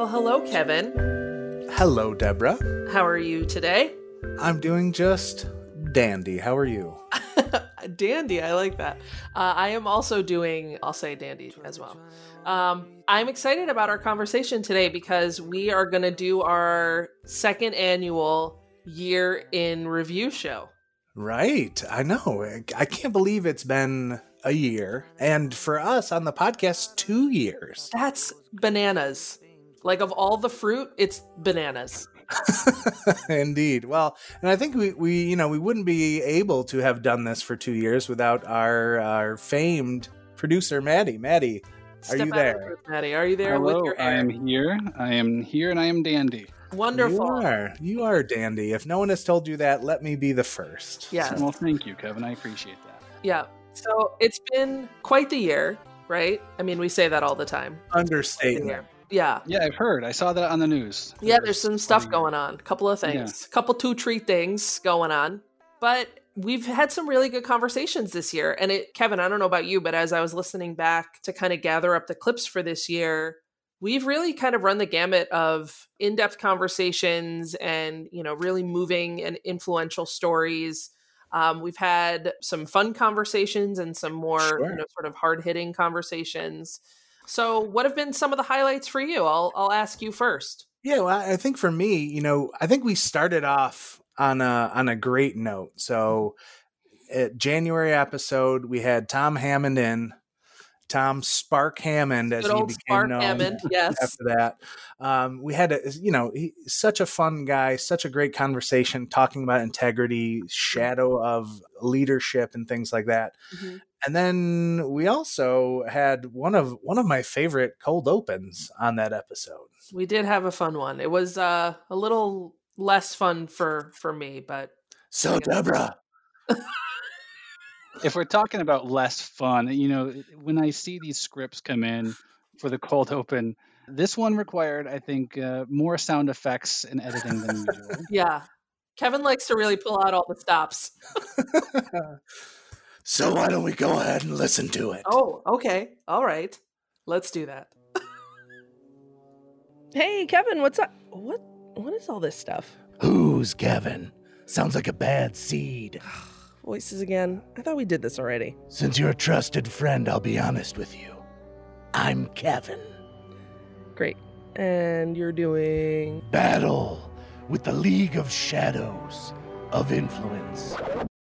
Well, hello, Kevin. Hello, Deborah. How are you today? I'm doing just dandy. How are you? dandy, I like that. Uh, I am also doing, I'll say dandy as well. Um, I'm excited about our conversation today because we are going to do our second annual year in review show. Right. I know. I can't believe it's been a year. And for us on the podcast, two years. That's bananas. Like, of all the fruit, it's bananas. Indeed. Well, and I think we, we, you know, we wouldn't be able to have done this for two years without our, our famed producer, Maddie. Maddie, are you there? Maddie, are you there Hello, with your? I am here. I am here and I am dandy. Wonderful. You are. You are dandy. If no one has told you that, let me be the first. Yeah. Well, thank you, Kevin. I appreciate that. Yeah. So it's been quite the year, right? I mean, we say that all the time. Understatement. Yeah. Yeah, I've heard. I saw that on the news. Yeah, there's some stuff going on. A couple of Yeah. things. A couple two tree things going on. But we've had some really good conversations this year. And it Kevin, I don't know about you, but as I was listening back to kind of gather up the clips for this year, we've really kind of run the gamut of in-depth conversations and, you know, really moving and influential stories. Um, we've had some fun conversations and some more, Sure. you know, sort of hard-hitting conversations. So, what have been some of the highlights for you? I'll I'll ask you first. Yeah, well, I think for me, you know, I think we started off on a on a great note. So, at January episode, we had Tom Hammond in, Tom Spark Hammond, as Good he became Spark known. Hammond, yes. After that, um, we had a you know he, such a fun guy, such a great conversation talking about integrity, shadow of leadership, and things like that. Mhm. And then we also had one of one of my favorite cold opens on that episode. We did have a fun one. It was uh, a little less fun for for me, but So, Yeah. Deborah, If we're talking about less fun, you know, when I see these scripts come in for the cold open, this one required, I think, uh, more sound effects and editing than usual. yeah, Kevin likes to really pull out all the stops. so why don't we go ahead and listen to it? Oh, okay, all right, let's do that. hey, Kevin, what's up? What what is all this stuff? Who's Kevin? Sounds like a bad seed. Voices again. I thought we did this already. Since you're a trusted friend, I'll be honest with you. I'm Kevin. Great. And you're doing Battle with the League of Shadows of Influence.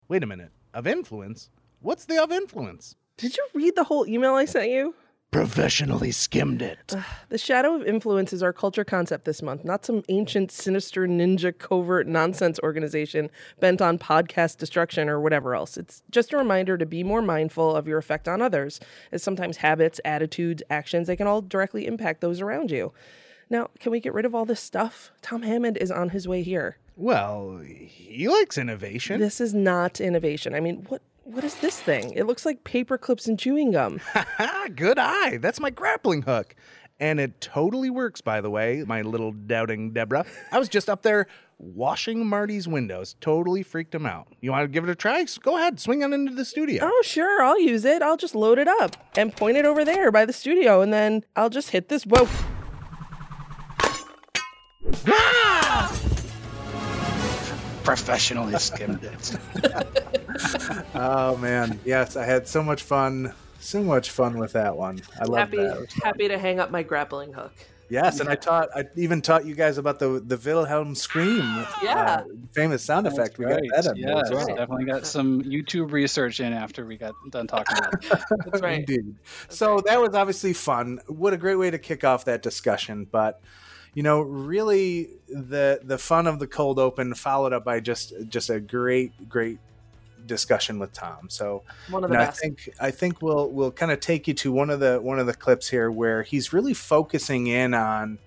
Wait a minute. Of influence? What's the of influence? Did you read the whole email I sent you? Professionally skimmed it. The Shadow of Influence is our culture concept this month, not some ancient, sinister, ninja, covert nonsense organization bent on podcast destruction or whatever else. It's just a reminder to be more mindful of your effect on others, as sometimes habits, attitudes, actions, they can all directly impact those around you. Now, can we get rid of all this stuff? Tom Hammond is on his way here. Well, he likes innovation. This is not innovation. I mean, what what is this thing? It looks like paper clips and chewing gum. Good eye. That's my grappling hook. And it totally works, by the way, my little doubting Deborah. I was just up there washing Marty's windows. Totally freaked him out. You want to give it a try? Go ahead, swing on into the studio. Oh, sure, I'll use it. I'll just load it up and point it over there by the studio, and then I'll just hit this. Whoa. Ah! Professionally skimmed it. Oh, man. Yes, I had so much fun. So much fun with that one. I love happy that. It was fun. happy to hang up my grappling hook. Yes, and I taught. I even taught you guys about the the Wilhelm scream. Yeah. uh, famous sound That's effect. We right. got that in there Yes, well. definitely got some YouTube research in after we got done talking about it. That's right. Indeed. So that was obviously fun. What a great way to kick off that discussion. But you know, really, the the fun of the cold open followed up by just just a great great discussion with Tom. So One of the I think I think we'll we'll kind of take you to one of the one of the clips here where he's really focusing in on,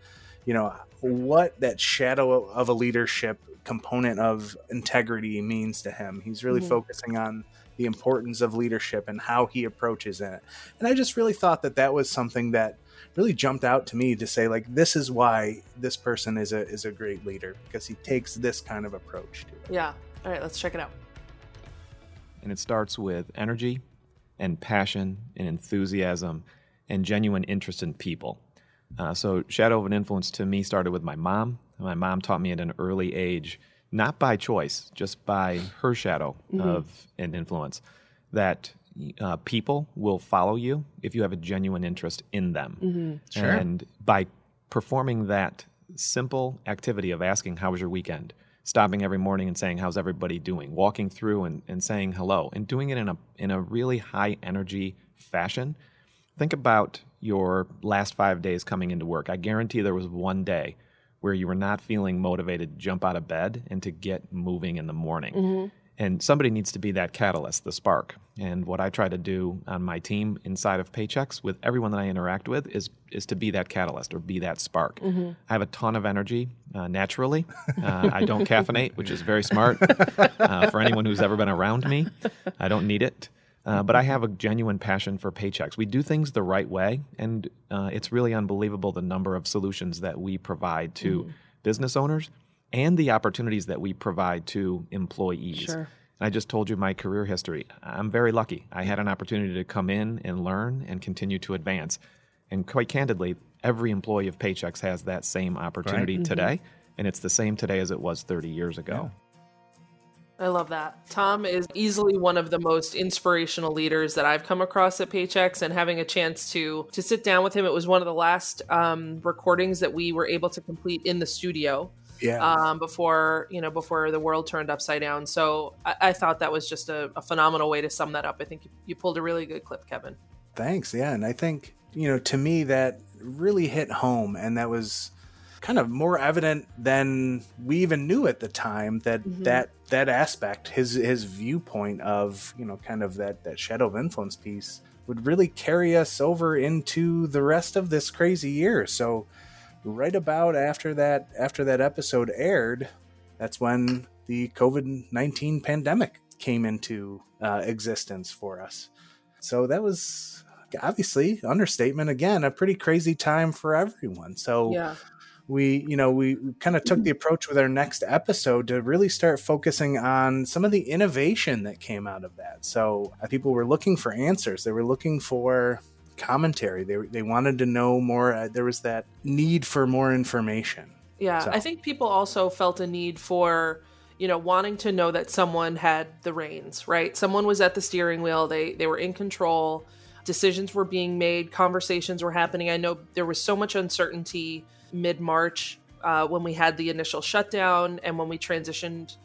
you know, what that shadow of a leadership component of integrity means to him. He's really Mhm. focusing on the importance of leadership and how he approaches it. And I just really thought that that was something that really jumped out to me to say like this is why this person is a is a great leader because he takes this kind of approach to it. Yeah. All right, let's check it out. and it starts with energy and passion and enthusiasm and genuine interest in people. Uh, so, shadow of an influence to me started with my mom. My mom taught me at an early age, not by choice, just by her shadow of an influence, that uh, people will follow you if you have a genuine interest in them. Sure. And by performing that simple activity of asking, How was your weekend? Stopping every morning and saying, How's everybody doing? Walking through and, and saying hello and doing it in a, in a really high energy fashion. Think about your last five days coming into work. I guarantee there was one day where you were not feeling motivated to jump out of bed and to get moving in the morning. And somebody needs to be that catalyst, the spark. And what I try to do on my team inside of Paychex with everyone that I interact with is is to be that catalyst or be that spark. I have a ton of energy uh, naturally. Uh, I don't caffeinate, which is very smart uh, for anyone who's ever been around me. I don't need it. Uh, but I have a genuine passion for paychex. We do things the right way, and uh, it's really unbelievable the number of solutions that we provide to business owners and the opportunities that we provide to employees. Sure. I just told you my career history. I'm very lucky. I had an opportunity to come in and learn and continue to advance. And quite candidly, every employee of Paychex has that same opportunity today, and it's the same today as it was 30 years ago. I love that. Tom is easily one of the most inspirational leaders that I've come across at Paychex and having a chance to to sit down with him. It was one of the last um, recordings that we were able to complete in the studio Yeah. um, before you know before the world turned upside down. So I, I thought that was just a, a phenomenal way to sum that up. I think you, you pulled a really good clip, Kevin. Thanks. Yeah. And I think, you know, to me, that really hit home. And that was kind of more evident than we even knew at the time that that that aspect his his viewpoint of you know kind of that that shadow of influence piece would really carry us over into the rest of this crazy year so right about after that after that episode aired that's when the covid-19 pandemic came into uh, existence for us. So that was obviously understatement again a pretty crazy time for everyone. So Yeah. we you know we kind of took the approach with our next episode to really start focusing on some of the innovation that came out of that. So uh, people were looking for answers. They were looking for commentary they, they wanted to know more uh, there was that need for more information Yeah, So- I think people also felt a need for, you know, wanting to know that someone had the reins, right? Someone was at the steering wheel. They they were in control. Decisions were being made. Conversations were happening. I know there was so much uncertainty mid March uh, when we had the initial shutdown and when we transitioned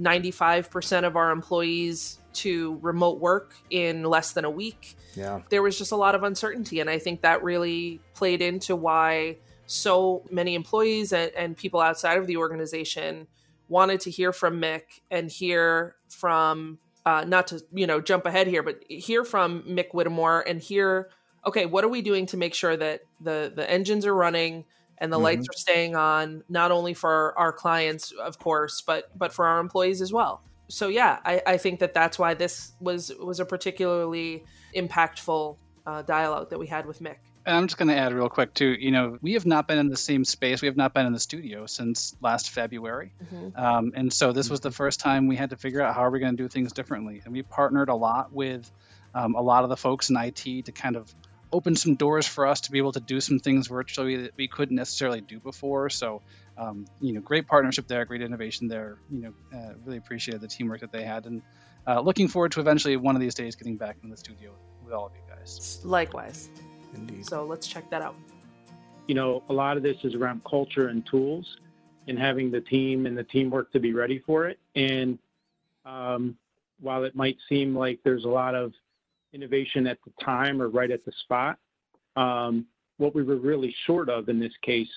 95% of our employees to remote work in less than a week. Yeah. There was just a lot of uncertainty and i think that really played into why so many employees and, and people outside of the organization wanted to hear from mick and hear from uh, not to you know jump ahead here but hear from mick whittemore and hear okay what are we doing to make sure that the the engines are running and the lights are staying on not only for our clients of course but but for our employees as well so yeah i, I think that that's why this was was a particularly impactful uh, dialogue that we had with mick And I'm just going to add real quick too. You know, we have not been in the same space. We have not been in the studio since last February, um, and so this was the first time we had to figure out how are we going to do things differently. And we partnered a lot with um, a lot of the folks in IT to kind of open some doors for us to be able to do some things virtually that we couldn't necessarily do before. So, um, you know, great partnership there, great innovation there. You know, uh, really appreciated the teamwork that they had, and uh, looking forward to eventually one of these days getting back in the studio with all of you guys. likewise indeed so let's check that out you know, a lot of this is around culture and tools and having the team and the teamwork to be ready for it. And um, while it might seem like there's a lot of innovation at the time or right at the spot, um, what we were really short of in this case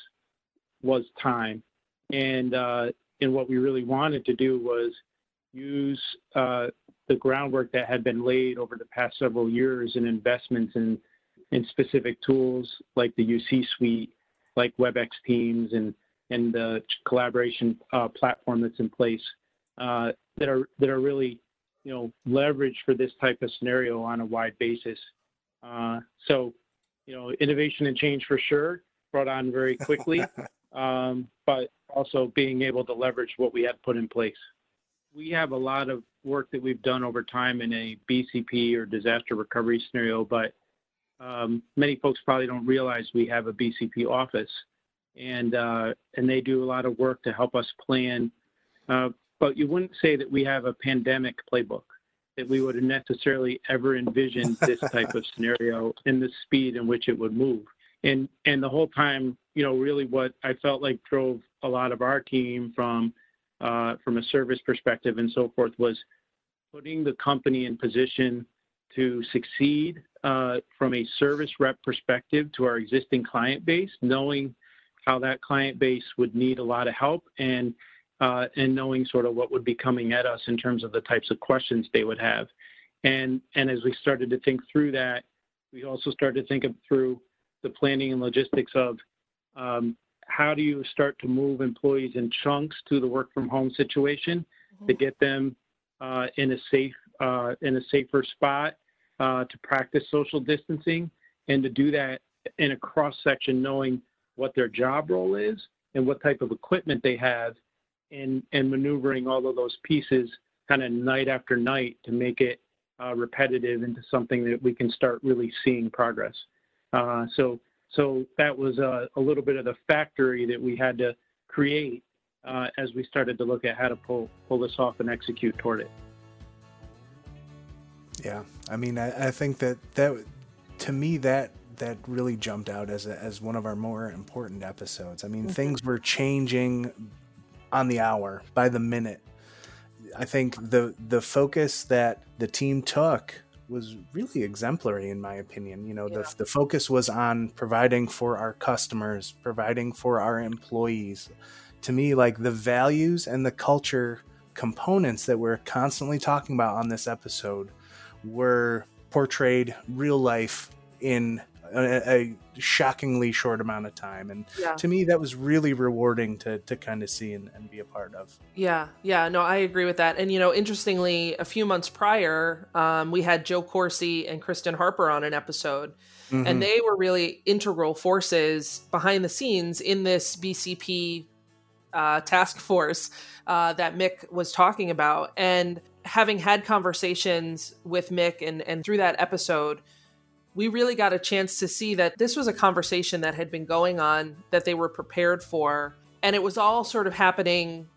was time. And, uh, and what we really wanted to do was use uh, the groundwork that had been laid over the past several years in investments in in specific tools like the UC suite, like WebEx Teams, and and the collaboration uh, platform that's in place uh, that are that are really you know leveraged for this type of scenario on a wide basis. Uh, so you know innovation and change for sure brought on very quickly, but also being able to leverage what we had put in place. We have a lot of work that we've done over time in a BCP or disaster recovery scenario, but um, many folks probably don't realize we have a BCP office, and uh, and they do a lot of work to help us plan. Uh, but you wouldn't say that we have a pandemic playbook that we would have necessarily ever envisioned this type of scenario and the speed in which it would move. And and the whole time, you know, really what I felt like drove a lot of our team from uh, from a service perspective and so forth was putting the company in position to succeed uh, from a service rep perspective to our existing client base, knowing how that client base would need a lot of help and uh, and knowing sort of what would be coming at us in terms of the types of questions they would have. And and as we started to think through that, we also started to think through the planning and logistics of um, how do you start to move employees in chunks to the work from home situation mm-hmm. to get them uh, in a safe uh, in a safer spot uh, to practice social distancing and to do that in a cross section knowing what their job role is and what type of equipment they have and and maneuvering all of those pieces kind of night after night to make it uh, repetitive into something that we can start really seeing progress. Uh, so so that was a, a, little bit of the factory that we had to create uh, as we started to look at how to pull pull this off and execute toward it. Yeah, I mean, I, I think that that to me that that really jumped out as a, as one of our more important episodes. I mean, mm-hmm. things were changing on the hour by the minute. I think the the focus that the team took was really exemplary in my opinion. You know, yeah. the the focus was on providing for our customers, providing for our employees. To me, like the values and the culture components that we're constantly talking about on this episode were portrayed real life in a, a shockingly short amount of time and yeah. to me that was really rewarding to to kind of see and, and, be a part of yeah yeah no i agree with that and you know interestingly a few months prior um, we had joe corsi and kristen harper on an episode mm-hmm. and they were really integral forces behind the scenes in this bcp uh, task force uh, that mick was talking about and having had conversations with mick and and through that episode we really got a chance to see that this was a conversation that had been going on that they were prepared for. And it was all sort of happening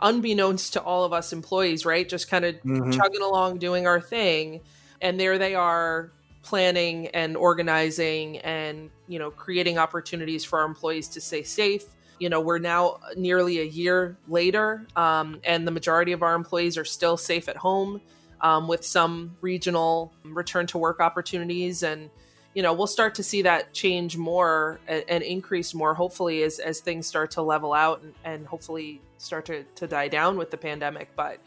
unbeknownst to all of us employees right? Just kind of mm-hmm. chugging along doing our thing. And there they are planning and organizing and you know creating opportunities for our employees to stay safe. You know we're now nearly a year later um, and the majority of our employees are still safe at home um, with some regional return to work opportunities. And you know we'll start to see that change more and, and increase more hopefully as, as things start to level out and, and hopefully start to, to die down with the pandemic. But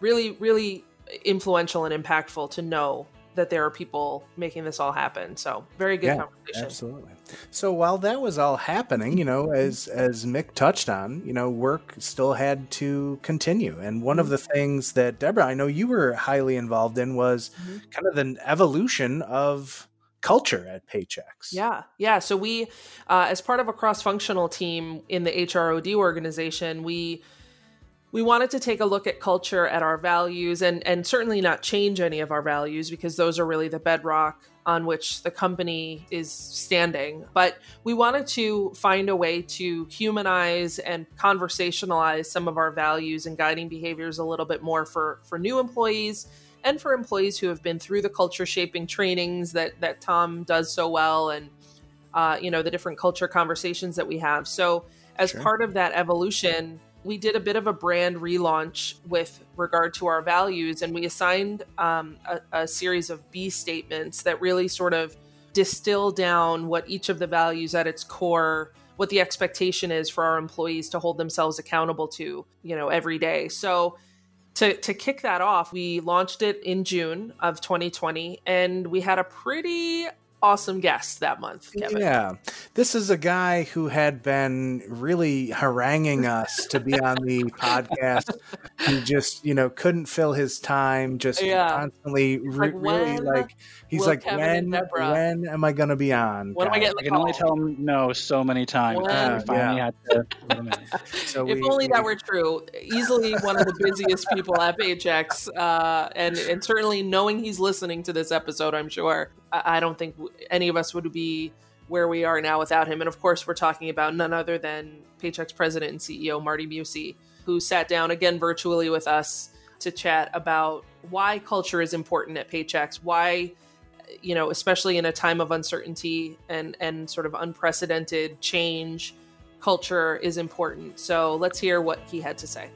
really really influential and impactful to know that there are people making this all happen. So very good yeah, conversation. Absolutely. So while that was all happening, you know, as as Mick touched on, you know, work still had to continue. And one mm-hmm. of the things that Deborah, I know you were highly involved in was mm-hmm. kind of the evolution of culture at Paychex. Yeah, yeah. So we, uh, as part of a cross-functional team in the HROD organization, we we wanted to take a look at culture at our values and and certainly not change any of our values because those are really the bedrock on which the company is standing but we wanted to find a way to humanize and conversationalize some of our values and guiding behaviors a little bit more for for new employees and for employees who have been through the culture shaping trainings that that Tom does so well and uh, you know the different culture conversations that we have so as sure. part of that evolution we did a bit of a brand relaunch with regard to our values, and we assigned um, a, a series of B statements that really sort of distill down what each of the values at its core what the expectation is for our employees to hold themselves accountable to you know every day. So to, to kick that off we launched it in june of 2020 and we had a pretty awesome guest that month, Kevin. Yeah. This is a guy who had been really haranguing us to be on the podcast. He just, you know, couldn't fill his time, just yeah. constantly re- like, really like he's like when when am I going to be on? When am I, getting? I can only tell him no so many times. When? finally yeah. had to so if we, only that were true. Easily one of the busiest people at Paychex uh, and and certainly knowing he's listening to this episode, I'm sure I don't think any of us would be where we are now without him. And of course, we're talking about none other than Paychex president and CEO Marty Mucci, who sat down again virtually with us to chat about why culture is important at Paychex, why you know, especially in a time of uncertainty and and sort of unprecedented change, culture is important. So let's hear what he had to say.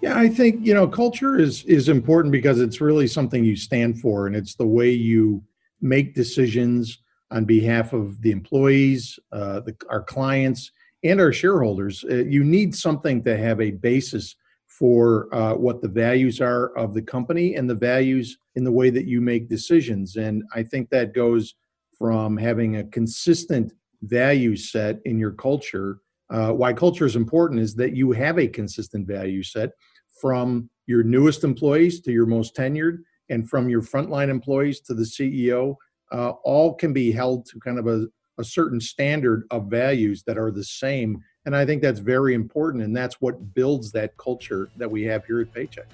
Yeah, I think you know culture is is important because it's really something you stand for, and it's the way you make decisions on behalf of the employees, uh, the, our clients, and our shareholders. Uh, you need something to have a basis for uh, what the values are of the company and the values in the way that you make decisions. And I think that goes from having a consistent value set in your culture. Uh, why culture is important is that you have a consistent value set from your newest employees to your most tenured, and from your frontline employees to the CEO. Uh, all can be held to kind of a, a certain standard of values that are the same and I think that's very important. And that's what builds that culture that we have here at Paychex.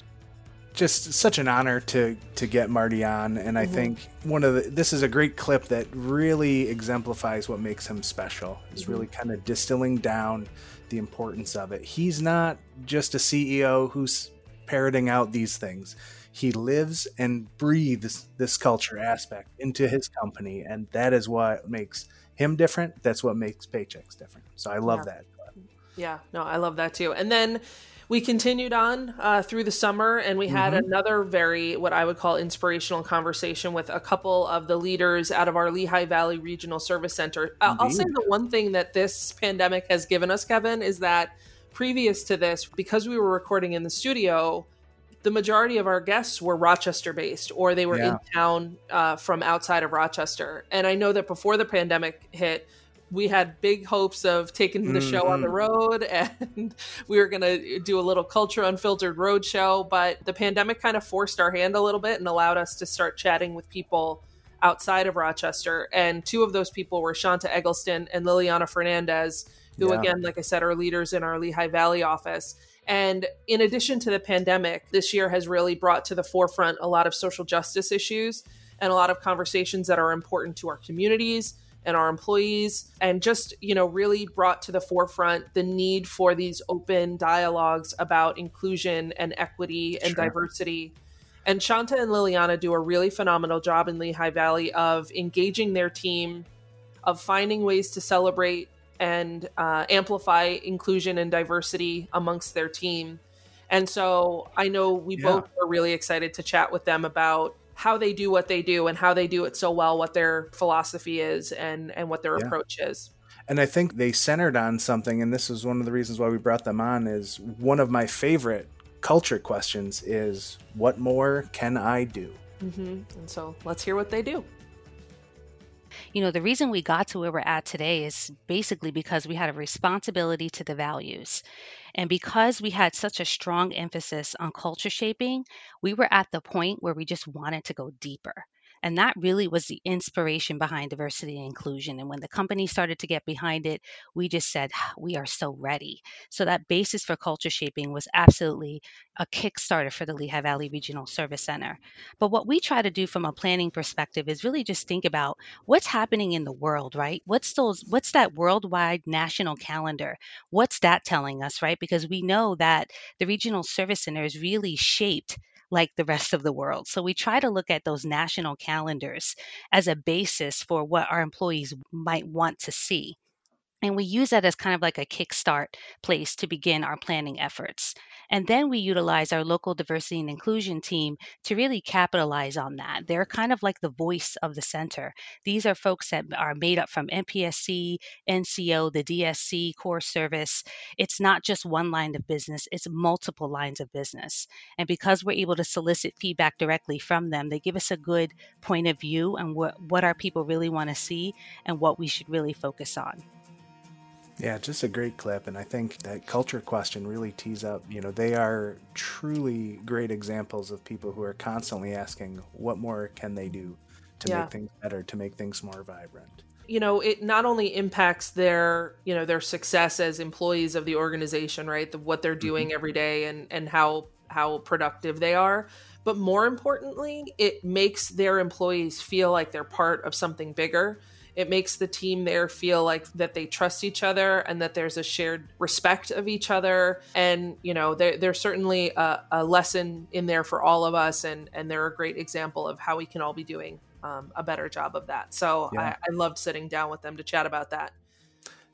Just such an honor to to get Marty on, and I mm-hmm. think one of the this is a great clip that really exemplifies what makes him special. Is mm-hmm. really kind of distilling down the importance of it. He's not just a CEO who's parroting out these things. He lives and breathes this culture aspect into his company, and that is what makes him different. That's what makes paychex different. So I love yeah. that. Yeah, no, I love that too. And then we continued on uh, through the summer and we had mm-hmm. another very what i would call inspirational conversation with a couple of the leaders out of our lehigh valley regional service center I'll, I'll say the one thing that this pandemic has given us kevin is that previous to this because we were recording in the studio the majority of our guests were rochester based or they were yeah. in town uh, from outside of rochester and i know that before the pandemic hit we had big hopes of taking the mm-hmm. show on the mm-hmm. road and we were going to do a little culture unfiltered road show but the pandemic kind of forced our hand a little bit and allowed us to start chatting with people outside of rochester and two of those people were shanta eggleston and liliana fernandez who yeah. again like i said are leaders in our lehigh valley office and in addition to the pandemic this year has really brought to the forefront a lot of social justice issues and a lot of conversations that are important to our communities and our employees and just you know really brought to the forefront the need for these open dialogues about inclusion and equity and sure. diversity and shanta and liliana do a really phenomenal job in lehigh valley of engaging their team of finding ways to celebrate and uh, amplify inclusion and diversity amongst their team and so i know we yeah. both are really excited to chat with them about how they do what they do and how they do it so well, what their philosophy is and and what their yeah. approach is. And I think they centered on something, and this is one of the reasons why we brought them on. Is one of my favorite culture questions is what more can I do? Mm-hmm. And so let's hear what they do. You know, the reason we got to where we're at today is basically because we had a responsibility to the values. And because we had such a strong emphasis on culture shaping, we were at the point where we just wanted to go deeper. And that really was the inspiration behind diversity and inclusion. And when the company started to get behind it, we just said, ah, we are so ready. So that basis for culture shaping was absolutely a kickstarter for the Lehigh Valley Regional Service Center. But what we try to do from a planning perspective is really just think about what's happening in the world, right? What's those what's that worldwide national calendar? What's that telling us, right? Because we know that the regional service center is really shaped like the rest of the world. So we try to look at those national calendars as a basis for what our employees might want to see. And we use that as kind of like a kickstart place to begin our planning efforts. And then we utilize our local diversity and inclusion team to really capitalize on that. They're kind of like the voice of the center. These are folks that are made up from MPSC, NCO, the DSC, core service. It's not just one line of business, it's multiple lines of business. And because we're able to solicit feedback directly from them, they give us a good point of view on what, what our people really want to see and what we should really focus on. Yeah, just a great clip. And I think that culture question really tees up, you know, they are truly great examples of people who are constantly asking, what more can they do to yeah. make things better, to make things more vibrant? You know, it not only impacts their, you know, their success as employees of the organization, right? The, what they're doing mm-hmm. every day and, and how how productive they are, but more importantly, it makes their employees feel like they're part of something bigger. It makes the team there feel like that they trust each other and that there's a shared respect of each other. And, you know, there, there's certainly a, a lesson in there for all of us. And, and they're a great example of how we can all be doing um, a better job of that. So yeah. I, I loved sitting down with them to chat about that.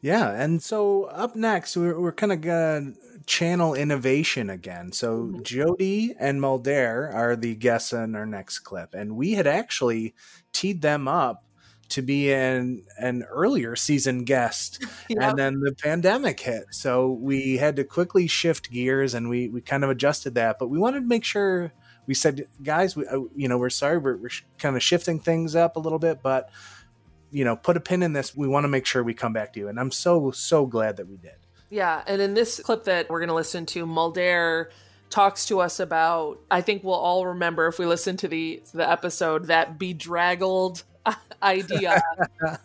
Yeah, and so up next, we're, we're kind of gonna channel innovation again. So mm-hmm. Jody and Mulder are the guests in our next clip, and we had actually teed them up to be an an earlier season guest, yep. and then the pandemic hit, so we had to quickly shift gears, and we we kind of adjusted that. But we wanted to make sure we said, guys, we, uh, you know, we're sorry, we're, we're kind of shifting things up a little bit, but you know, put a pin in this. We want to make sure we come back to you. And I'm so, so glad that we did. Yeah. And in this clip that we're going to listen to, Mulder talks to us about, I think we'll all remember if we listen to the, the episode, that bedraggled idea.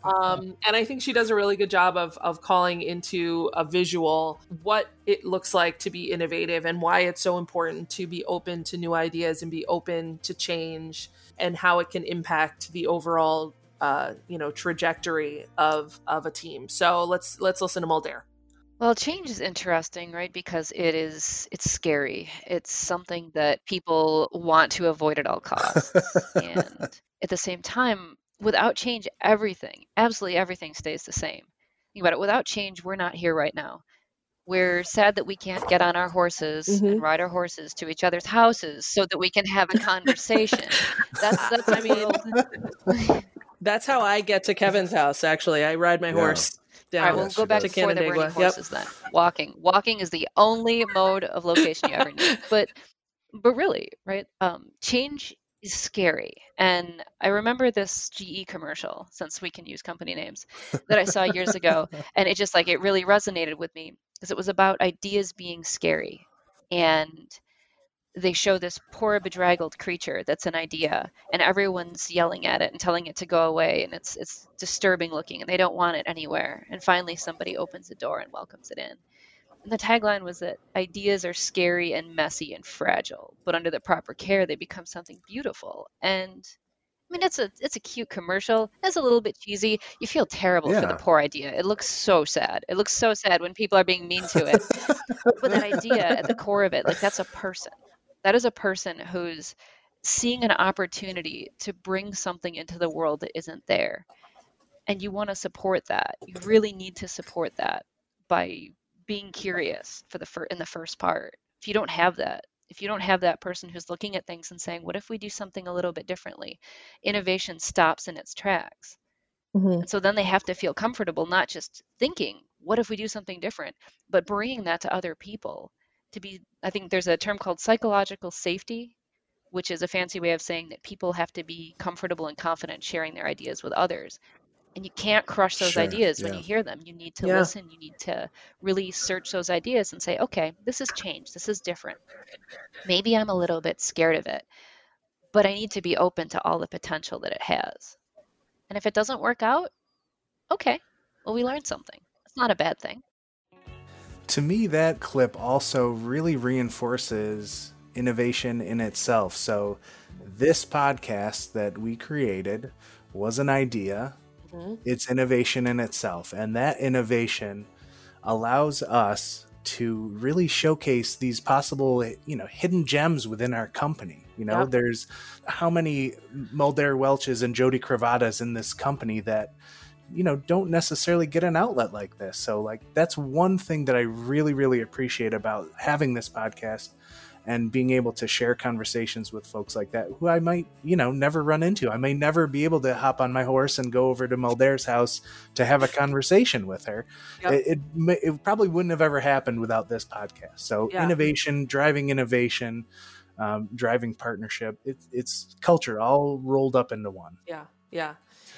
um, and I think she does a really good job of, of calling into a visual what it looks like to be innovative and why it's so important to be open to new ideas and be open to change and how it can impact the overall uh, you know trajectory of of a team. So let's let's listen to Mulder. Well, change is interesting, right? Because it is it's scary. It's something that people want to avoid at all costs. and at the same time, without change, everything, absolutely everything stays the same. Think about it. Without change, we're not here right now. We're sad that we can't get on our horses mm-hmm. and ride our horses to each other's houses so that we can have a conversation. that's that's I mean That's how I get to Kevin's house. Actually, I ride my yeah. horse down. All right, we'll go back to before there were horses. Yep. Then walking. Walking is the only mode of location you ever need. But, but really, right? Um, change is scary. And I remember this GE commercial, since we can use company names, that I saw years ago, and it just like it really resonated with me because it was about ideas being scary. And they show this poor bedraggled creature that's an idea and everyone's yelling at it and telling it to go away and it's it's disturbing looking and they don't want it anywhere. And finally somebody opens the door and welcomes it in the tagline was that ideas are scary and messy and fragile but under the proper care they become something beautiful and I mean, it's a it's a cute commercial. It's a little bit cheesy. You feel terrible yeah. for the poor idea. It looks so sad. It looks so sad when people are being mean to it. but that idea at the core of it, like that's a person that is a person who's seeing an opportunity to bring something into the world that isn't there and you want to support that you really need to support that by being curious for the fir- in the first part if you don't have that if you don't have that person who's looking at things and saying what if we do something a little bit differently? innovation stops in its tracks. Mm-hmm. and so then they have to feel comfortable not just thinking what if we do something different? but bringing that to other people to be i think there's a term called psychological safety which is a fancy way of saying that people have to be comfortable and confident sharing their ideas with others and you can't crush those sure, ideas yeah. when you hear them you need to yeah. listen you need to really search those ideas and say okay this is change this is different maybe i'm a little bit scared of it but i need to be open to all the potential that it has and if it doesn't work out okay well we learned something it's not a bad thing to me, that clip also really reinforces innovation in itself. So, this podcast that we created was an idea, mm-hmm. it's innovation in itself. And that innovation allows us to really showcase these possible, you know, hidden gems within our company. You know, yep. there's how many Mulder Welches and Jody Cravatas in this company that you know don't necessarily get an outlet like this so like that's one thing that i really really appreciate about having this podcast and being able to share conversations with folks like that who i might you know never run into. I may never be able to hop on my horse and go over to mulder's house to have a conversation with her. Yep. it, it, it, probably wouldn't have ever happened without this podcast. So yeah. innovation driving innovation um, driving partnership it, it's culture all rolled up into one. Yeah yeah.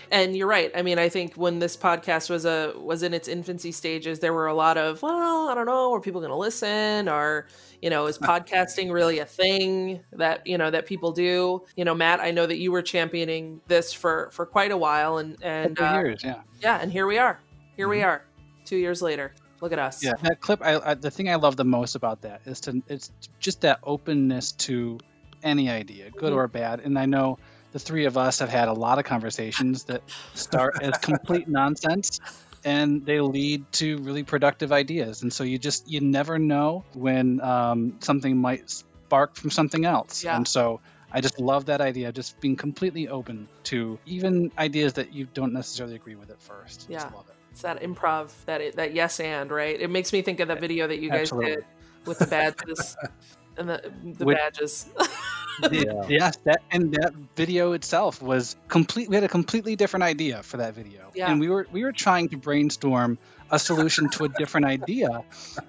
And you're right. I mean i think when this podcast was a was in its infancy stages there were a lot of well i don't know. Are people going to listen? Or you know is podcasting really a thing that you know that people do you know matt i know that you were championing this for for quite a while and and uh, years yeah yeah and here we are here mm-hmm. we are two years later look at us yeah that clip I, I, the thing i love the most about that is to it's just that openness to any idea, good mm-hmm. or bad. And I know the three of us have had a lot of conversations that start as complete nonsense and they lead to really productive ideas. And so you just you never know when um, something might spark from something else. Yeah. And so I just love that idea, just being completely open to even ideas that you don't necessarily agree with at first. Yeah. Love It. It's that improv, that it, that yes and right. It makes me think of that video that you guys Absolutely. did with the badges and the the Which, badges. yeah. Yes, that and that video itself was complete. We had a completely different idea for that video, yeah. and we were we were trying to brainstorm a solution to a different idea,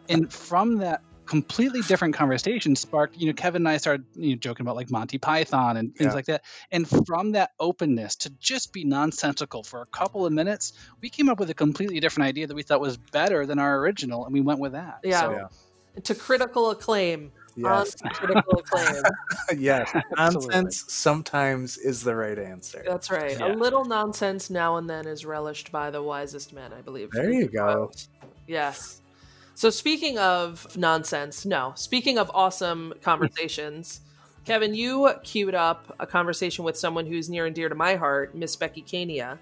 and from that completely different conversation sparked you know kevin and i started you know, joking about like monty python and things yeah. like that and from that openness to just be nonsensical for a couple of minutes we came up with a completely different idea that we thought was better than our original and we went with that yeah, so, yeah. to critical acclaim Yes. critical acclaim. yes. Nonsense sometimes is the right answer. That's right. Yeah. A little nonsense now and then is relished by the wisest men, I believe. There you go. Yes. So speaking of nonsense, no. Speaking of awesome conversations, Kevin, you queued up a conversation with someone who's near and dear to my heart, Miss Becky Kania.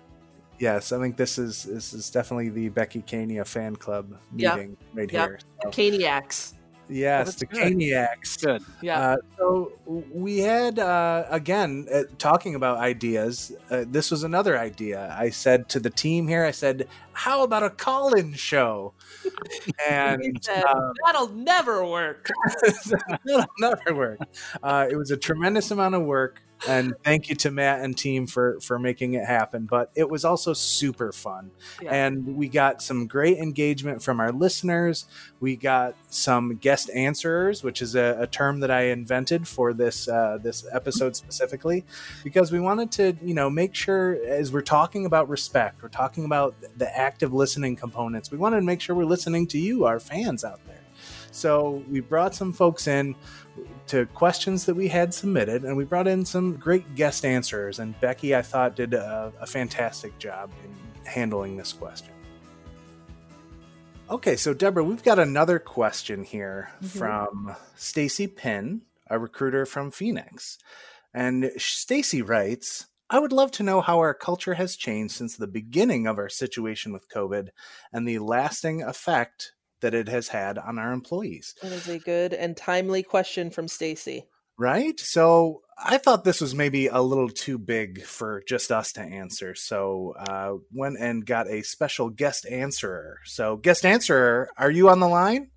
Yes, I think this is this is definitely the Becky Kania fan club meeting yep. right yep. here. So. Caniacs. Yes, the good. Caniacs. Good. Yeah. Uh, so we had uh, again uh, talking about ideas. Uh, this was another idea. I said to the team here, I said, "How about a call-in show?" And said, um, that'll never work. that'll never work. Uh, it was a tremendous amount of work and thank you to Matt and team for for making it happen. But it was also super fun, yeah. and we got some great engagement from our listeners. We got some guest answerers, which is a, a term that I invented for this uh, this episode specifically, because we wanted to you know make sure as we're talking about respect, we're talking about the active listening components. We wanted to make sure we're listening to you, our fans out there. So we brought some folks in to questions that we had submitted, and we brought in some great guest answers. And Becky, I thought, did a, a fantastic job in handling this question. Okay, so Deborah, we've got another question here mm-hmm. from Stacy Pinn, a recruiter from Phoenix. And Stacy writes, I would love to know how our culture has changed since the beginning of our situation with COVID and the lasting effect that it has had on our employees? That is a good and timely question from Stacy. Right? So I thought this was maybe a little too big for just us to answer. So uh, went and got a special guest answerer. So, guest answerer, are you on the line?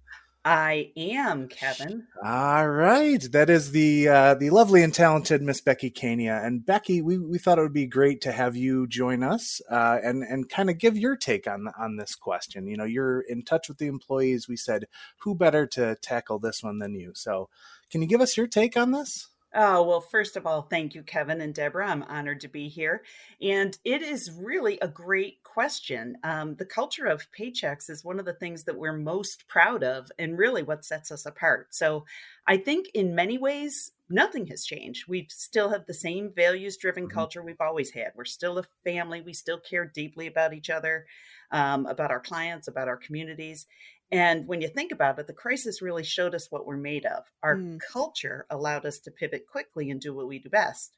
I am Kevin. All right, that is the uh, the lovely and talented Miss Becky Kania. And Becky, we, we thought it would be great to have you join us uh, and and kind of give your take on on this question. You know, you're in touch with the employees. We said, who better to tackle this one than you? So, can you give us your take on this? Oh, well, first of all, thank you, Kevin and Deborah. I'm honored to be here. And it is really a great question. Um, the culture of paychex is one of the things that we're most proud of and really what sets us apart. So I think in many ways, nothing has changed. We still have the same values driven mm-hmm. culture we've always had. We're still a family. We still care deeply about each other, um, about our clients, about our communities. And when you think about it, the crisis really showed us what we're made of. Our mm. culture allowed us to pivot quickly and do what we do best.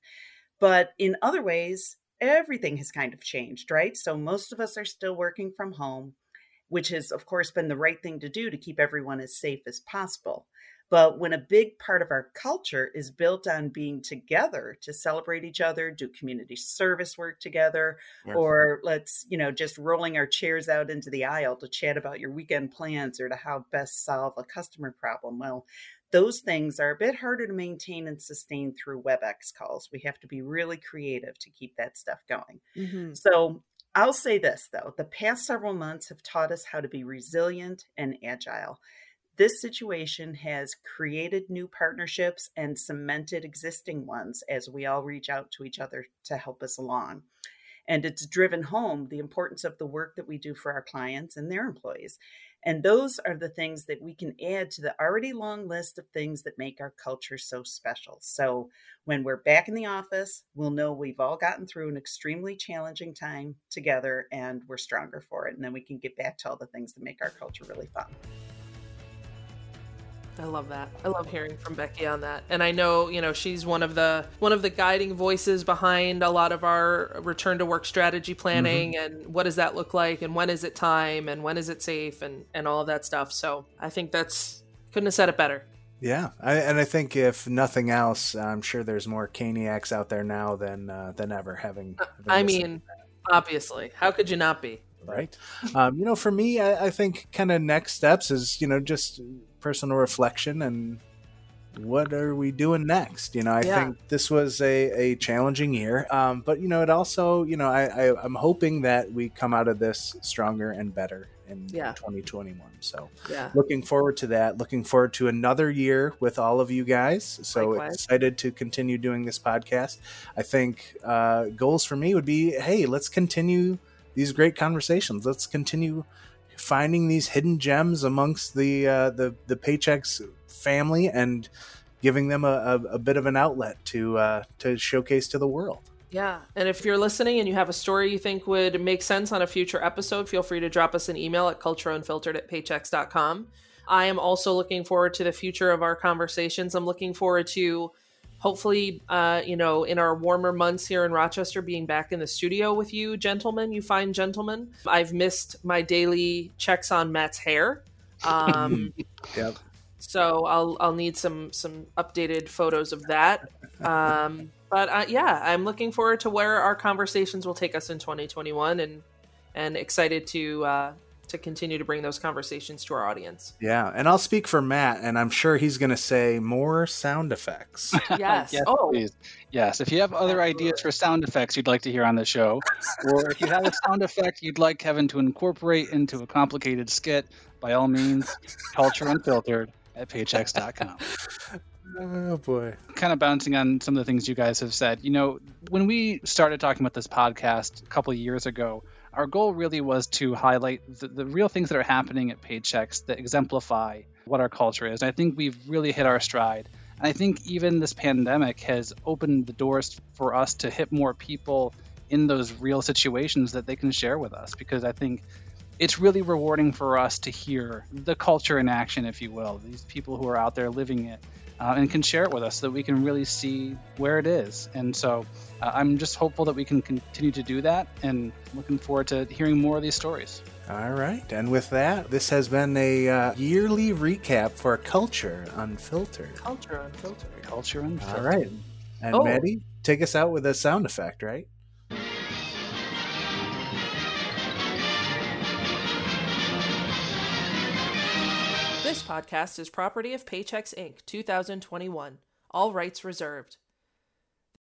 But in other ways, everything has kind of changed, right? So most of us are still working from home, which has, of course, been the right thing to do to keep everyone as safe as possible. But when a big part of our culture is built on being together to celebrate each other, do community service work together, yeah. or let's, you know, just rolling our chairs out into the aisle to chat about your weekend plans or to how best solve a customer problem. Well, those things are a bit harder to maintain and sustain through WebEx calls. We have to be really creative to keep that stuff going. Mm-hmm. So I'll say this though the past several months have taught us how to be resilient and agile. This situation has created new partnerships and cemented existing ones as we all reach out to each other to help us along. And it's driven home the importance of the work that we do for our clients and their employees. And those are the things that we can add to the already long list of things that make our culture so special. So when we're back in the office, we'll know we've all gotten through an extremely challenging time together and we're stronger for it. And then we can get back to all the things that make our culture really fun. I love that. I love hearing from Becky on that. And I know, you know, she's one of the one of the guiding voices behind a lot of our return to work strategy planning mm-hmm. and what does that look like and when is it time and when is it safe and and all of that stuff. So, I think that's couldn't have said it better. Yeah, I, and I think if nothing else, I'm sure there's more Caniacs out there now than uh, than ever. Having, having I mean, obviously, how could you not be? Right. um, you know, for me, I, I think kind of next steps is you know just personal reflection and what are we doing next? You know, I yeah. think this was a, a challenging year, um, but you know, it also, you know, I, I am hoping that we come out of this stronger and better in yeah. 2021. So, yeah. looking forward to that. Looking forward to another year with all of you guys. So Likewise. excited to continue doing this podcast. I think uh, goals for me would be, hey, let's continue these great conversations. Let's continue finding these hidden gems amongst the uh, the the paychex family and giving them a, a, a bit of an outlet to uh, to showcase to the world. Yeah. And if you're listening and you have a story you think would make sense on a future episode, feel free to drop us an email at cultureunfiltered at paychex.com. I am also looking forward to the future of our conversations. I'm looking forward to hopefully, uh, you know, in our warmer months here in Rochester, being back in the studio with you, gentlemen, you fine gentlemen. I've missed my daily checks on Matt's hair. Um, yep. So I'll I'll need some some updated photos of that. Um, but uh, yeah, I'm looking forward to where our conversations will take us in 2021, and and excited to uh, to continue to bring those conversations to our audience. Yeah, and I'll speak for Matt, and I'm sure he's going to say more sound effects. yes. yes. Oh, please. Yes. If you have other ideas for sound effects you'd like to hear on the show, or if you have a sound effect you'd like Kevin to incorporate into a complicated skit, by all means, culture unfiltered at paychex.com. Oh boy. Kind of bouncing on some of the things you guys have said. You know, when we started talking about this podcast a couple of years ago, our goal really was to highlight the, the real things that are happening at Paychex that exemplify what our culture is. And I think we've really hit our stride. And I think even this pandemic has opened the doors for us to hit more people in those real situations that they can share with us because I think it's really rewarding for us to hear the culture in action, if you will, these people who are out there living it uh, and can share it with us so that we can really see where it is. And so uh, I'm just hopeful that we can continue to do that and looking forward to hearing more of these stories. All right. And with that, this has been a uh, yearly recap for Culture Unfiltered. Culture Unfiltered. Culture Unfiltered. All right. And oh. Maddie, take us out with a sound effect, right? Podcast is property of Paychex Inc. 2021. All rights reserved.